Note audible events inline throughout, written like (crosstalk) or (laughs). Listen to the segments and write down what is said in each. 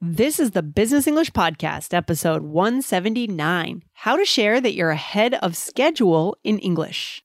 This is the Business English Podcast, episode 179 How to Share That You're Ahead of Schedule in English.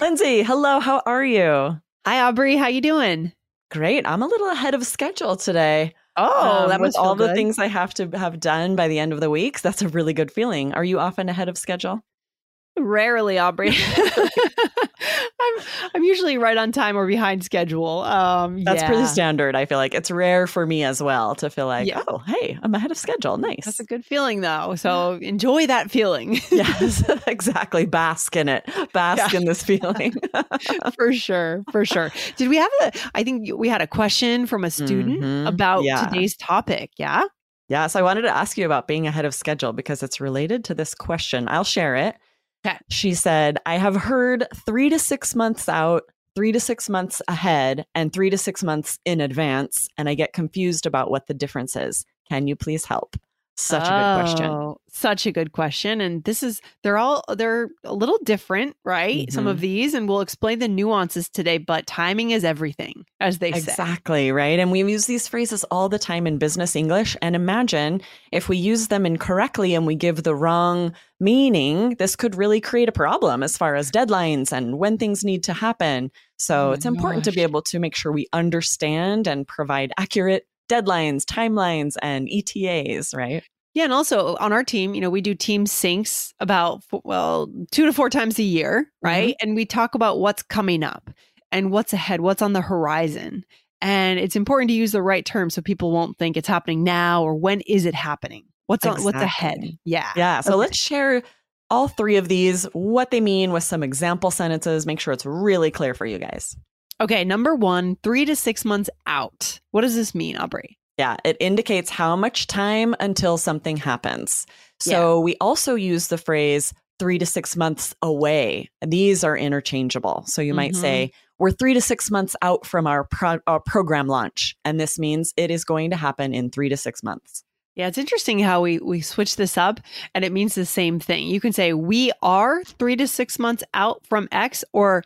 Lindsay, hello, how are you? Hi, Aubrey. How you doing? Great. I'm a little ahead of schedule today. Oh, Um, that was all the things I have to have done by the end of the week. So that's a really good feeling. Are you often ahead of schedule? Rarely, Aubrey. (laughs) I'm I'm usually right on time or behind schedule. Um, That's yeah. pretty standard. I feel like it's rare for me as well to feel like, Yeah. oh, hey, I'm ahead of schedule. Nice. That's a good feeling, though. So enjoy that feeling (laughs) yes, (laughs) exactly. Bask in it. Bask Yeah. in this feeling. for sure. For sure. Did we have a? I think we had a question from a student Mhm. about Yeah. today's topic. Yeah. Yes, I wanted to ask you about being ahead of schedule because it's related to this question. I'll share it. Okay. She said, I have heard three to six months out, three to six months ahead, and three to six months in advance, and I get confused about what the difference is. Can you please help? Such a good question. Oh, Such a good question. And this is they're all they're a little different, right? Some Mm-hmm. of these, and we'll explain the nuances today, but timing is everything, as they say. Exactly, right? And we use these phrases all the time in business English. And imagine if we use them incorrectly and we give the wrong meaning, this could really create a problem as far as deadlines and when things need to happen. So Oh it's important to be able to make sure we understand and provide accurate deadlines, timelines, and ETAs, right? Yeah, and also on our team, you know, we do team syncs about well, 2 to 4 times a year, mm-hmm. right? And we talk about what's coming up and what's ahead, what's on the horizon. And it's important to use the right term so people won't think it's happening now or when is it happening? What's on what's ahead? Yeah. Yeah. So Okay. let's share all three of these, what they mean with some example sentences, make sure it's really clear for you guys. Okay, number 1, 3 to 6 months out. What does this mean, Aubrey? Yeah, it indicates how much time until something happens. So we also use the phrase three to six months away. These are interchangeable. So you might Mhm. say, we're three to six months out from our, pro- our program launch. And this means it is going to happen in three to six months. Yeah, it's interesting how we we switch this up and it means the same thing. You can say we are 3 to 6 months out from X or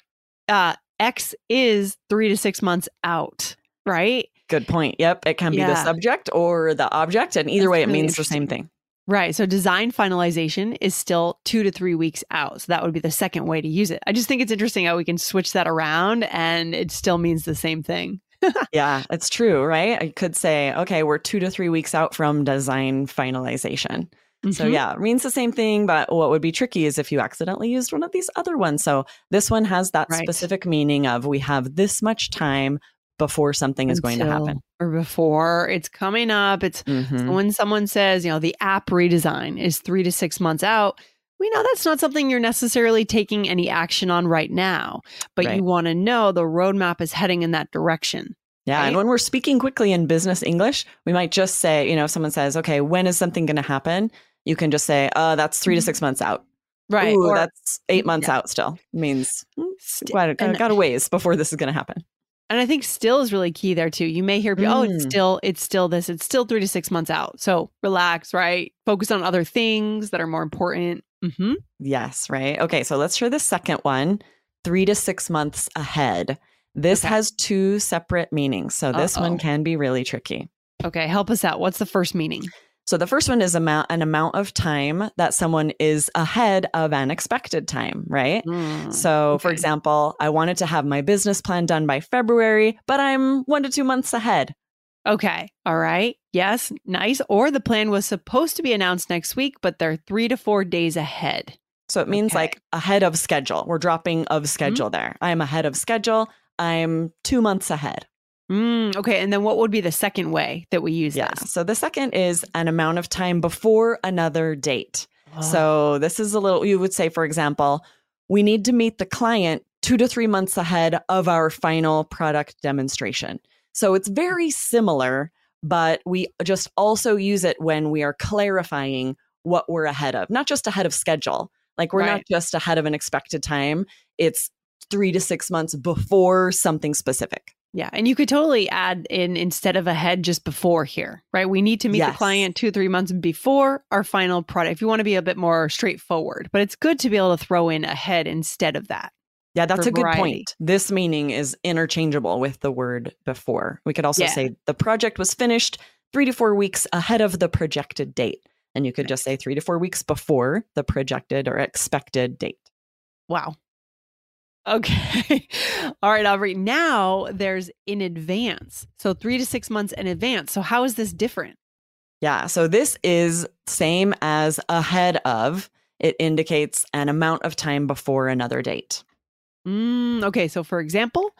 uh X is 3 to 6 months out, right? Good point. Yep. It can be the subject or the object. And either That's way, it really means the same thing. Right. So design finalization is still 2 to 3 weeks out. So that would be the second way to use it. I just think it's interesting how we can switch that around and it still means the same thing. (laughs) Yeah, it's true, right? I could say, okay, we're two to three weeks out from design finalization. So Mhm. yeah, it means the same thing, but what would be tricky is if you accidentally used one of these other ones. So this one has that Right. specific meaning of we have this much time before something is going to happen. Or before it's coming up. It's Mhm. when someone says, you know, the app redesign is three to six months out, we know that's not something you're necessarily taking any action on right now, but Right. you want to know the roadmap is heading in that direction. Yeah, and when we're speaking quickly in business English, we might just say, you know, if someone says, "Okay, when is something going to happen?" You can just say, "Uh, that's 3 to Mhm. 6 months out." Right. Ooh, or that's 8 months yeah. out still. Means st- quite a, got a ways before this is going to happen. And I think still is really key there too. You may hear, oh, it's Mm. still, it's still this, it's still three to six months out. So relax, right? Focus on other things that are more important. hmm Yes, right. Okay, so let's try the second one three to six months ahead. This Okay. has two separate meanings. So this one Uh-oh. can be really tricky. Okay, help us out. What's the first meaning? So the first one is amount an amount of time that someone is ahead of an expected time, right? Mm, So, for example, I wanted to have my business plan done by February, but I'm one to two months ahead. Okay. All right. Yes. Nice. Or the plan was supposed to be announced next week, but they're three to four days ahead. So it means Okay. like ahead of schedule. We're dropping of schedule there. I'm ahead of schedule. I'm two months ahead. Mm, okay. And then what would be the second way that we use Yeah. this? So the second is an amount of time before another date. Oh, So this is a little, you would say, for example, we need to meet the client two to three months ahead of our final product demonstration. So it's very similar, but we just also use it when we are clarifying what we're ahead of, not just ahead of schedule. Like we're not just ahead of an expected time, it's three to six months before something specific. Yeah. And you could totally add in instead of ahead, just before here, right? We need to meet Yes. the client two, three months before our final product. If you want to be a bit more straightforward, but it's good to be able to throw in ahead instead of that. Yeah, that's a good point. This meaning is interchangeable with the word before. We could also Yeah. say the project was finished three to four weeks ahead of the projected date. And you could just say three to four weeks before the projected or expected date. Wow. Okay. (laughs) All right, Aubrey. Now there's in advance. So three to six months in advance. So how is this different? Yeah. So this is same as ahead of. It indicates an amount of time before another date. Mm, okay. So for example,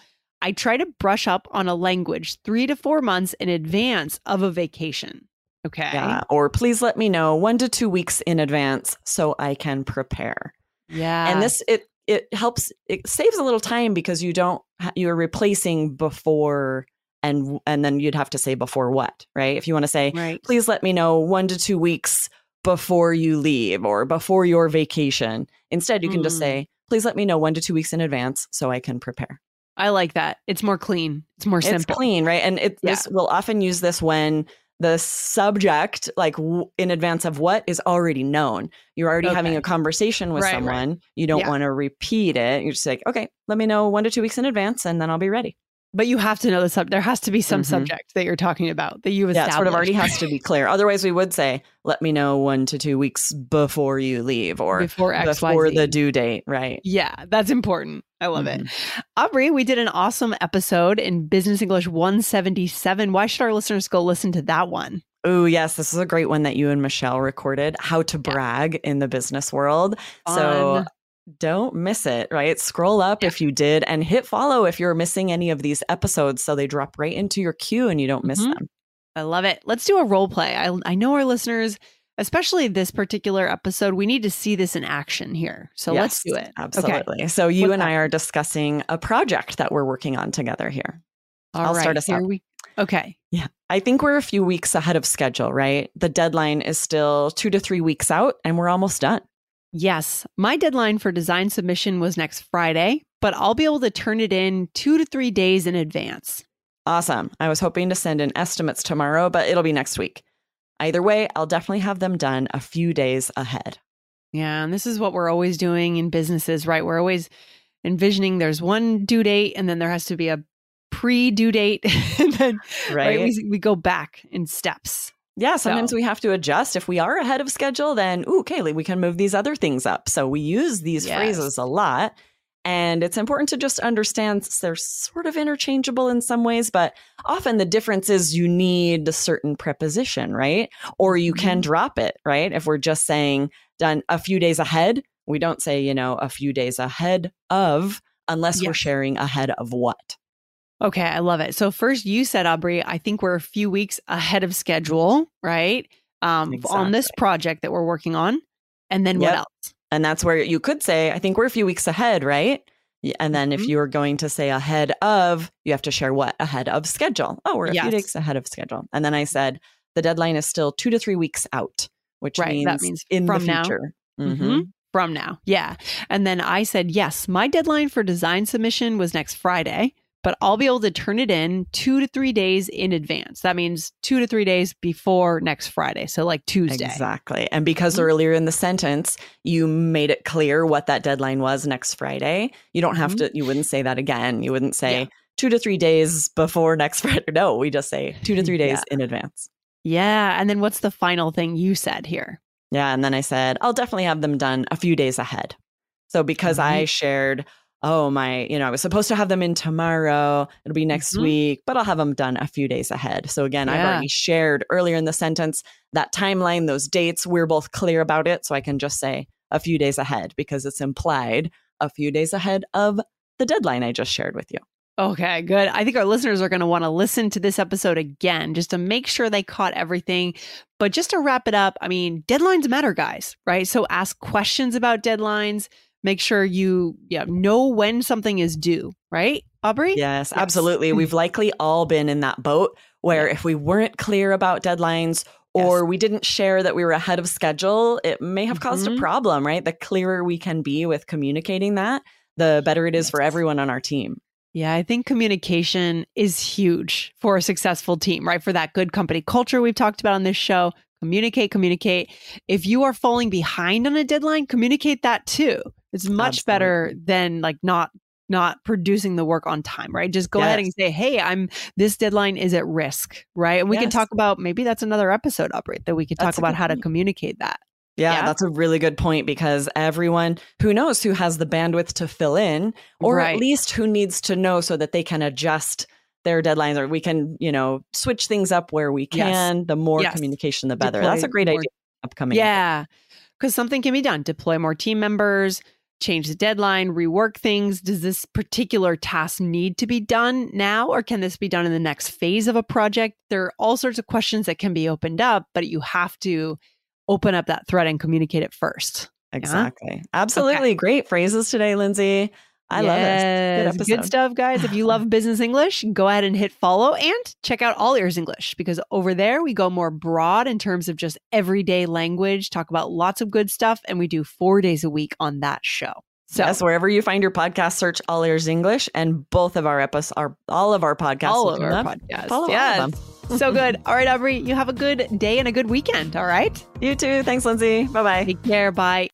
I try to brush up on a language three to four months in advance of a vacation. Okay. Yeah. Or please let me know one to two weeks in advance so I can prepare. Yeah. and this it it helps it saves a little time because you don't you're replacing before and and then you'd have to say before what right if you want to say right. please let me know one to two weeks before you leave or before your vacation instead you can just Mm. say please let me know one to two weeks in advance so i can prepare I like that. It's more clean. It's more it's simple. clean right and it Yeah. this we'll often use this when the subject like w- in advance of what is already known. You're already having a conversation with Right, right. someone. You don't Yeah. want to repeat it. You're just like okay let me know one to two weeks in advance and then i'll be ready But you have to know the sub. There has to be some Mhm. subject that you're talking about that you've yeah established. it sort of already has to be clear otherwise we would say let me know one to two weeks before you leave or before X, before the due date right Yeah, that's important. I love it. Mhm. Aubrey, we did an awesome episode in Business English 177. Why should our listeners go listen to that one? Oh, yes. This is a great one that you and Michelle recorded how to brag in the business world. So Fun. Don't miss it, right? Scroll up Yeah. if you did and hit follow if you're missing any of these episodes so they drop right into your queue and you don't miss Mhm. them. I love it. Let's do a role play. I, I know our listeners, especially this particular episode, we need to see this in action here. So let's do it. Absolutely. So you What's and I are discussing a project that we're working on together here. All I'll start us here out. we- okay. Yeah. I think we're a few weeks ahead of schedule, right? The deadline is still two to three weeks out and we're almost done. Yes, my deadline for design submission was next Friday, but I'll be able to turn it in two to three days in advance. Awesome. I was hoping to send in estimates tomorrow, but it'll be next week. Either way, I'll definitely have them done a few days ahead. Yeah, and this is what we're always doing in businesses, right? We're always envisioning there's one due date and then there has to be a pre due date. (laughs) and then Right? we, we go back in steps. Yeah, sometimes So- we have to adjust. If we are ahead of schedule, then, ooh, Kaylee, we can move these other things up. So we use these Yes. phrases a lot. And it's important to just understand they're sort of interchangeable in some ways, but often the difference is you need a certain preposition, right? Or you can Mhm. drop it, right? If we're just saying done a few days ahead, we don't say, you know, a few days ahead of, unless we're sharing ahead of what. Okay, I love it. So first you said, Aubrey, I think we're a few weeks ahead of schedule, right? Um, on this project that we're working on. And then what else? And that's where you could say, I think we're a few weeks ahead, right? And then if Mhm. you're going to say ahead of, you have to share what? Ahead of schedule. Oh, we're a Yes. few weeks ahead of schedule. And then I said, the deadline is still two to three weeks out, which Right, means, that means in from the now. future. Mhm. Mhm. From now. Yeah. And then I said, yes, my deadline for design submission was next Friday, but I'll be able to turn it in two to three days in advance. That means two to three days before next Friday. So, like Tuesday. Exactly. And because Mhm. earlier in the sentence, you made it clear what that deadline was next Friday, you don't have Mhm. to, you wouldn't say that again. You wouldn't say Yeah. two to three days before next (laughs) Friday. No, we just say two to three days Yeah. in advance. Yeah. And then what's the final thing you said here? Yeah. And then I said, I'll definitely have them done a few days ahead. So because Mm-hmm. I shared, oh, my, you know, I was supposed to have them in tomorrow, it'll be next Mhm. week, but I'll have them done a few days ahead. So again, I've already shared earlier in the sentence that timeline, those dates, we're both clear about it. So I can just say a few days ahead because it's implied a few days ahead of the deadline I just shared with you. Okay, good. I think our listeners are going to want to listen to this episode again just to make sure they caught everything. But just to wrap it up, I mean, deadlines matter, guys, right? So ask questions about deadlines. Make sure you yeah, know when something is due, right? Aubrey? Yes, Yes. absolutely. We've likely all been in that boat where if we weren't clear about deadlines or Yes. we didn't share that we were ahead of schedule, it may have caused Mhm. a problem, right? The clearer we can be with communicating that, the better it is for everyone on our team. Yeah, I think communication is huge for a successful team, right? For that good company culture we've talked about on this show. Communicate, communicate. If you are falling behind on a deadline, communicate that too. It's much better than like not not producing the work on time, right? Just go ahead and say, "Hey, I'm this deadline is at risk," right? And we can talk about maybe that's another episode, Operate, that we could talk That's a about how to communicate that. Yeah, Yeah. that's a really good point because everyone who knows who has the bandwidth to fill in, or Right. at least who needs to know so that they can adjust their deadlines or we can, you know, switch things up where we Yes. can. The more Yes. communication, the better. That's a great more- idea. Upcoming. Yeah. Because something can be done. Deploy more team members, change the deadline, rework things. Does this particular task need to be done now, or can this be done in the next phase of a project? There are all sorts of questions that can be opened up, but you have to open up that thread and communicate it first. Exactly. Absolutely. Great phrases today, Lindsay. I love this. Yes, Good Good stuff, guys. If you love (sighs) business English, go ahead and hit follow and check out All Ears English because over there we go more broad in terms of just everyday language, talk about lots of good stuff, and we do four days a week on that show. So yes, wherever you find your podcast, search All Ears English, and both of our episodes are all of our podcasts. all of our podcasts. Follow all of yes. them. so (laughs) good. All right, Aubrey, you have a good day and a good weekend. All right. You too. Thanks, Lindsay. Bye bye. Take care. Bye.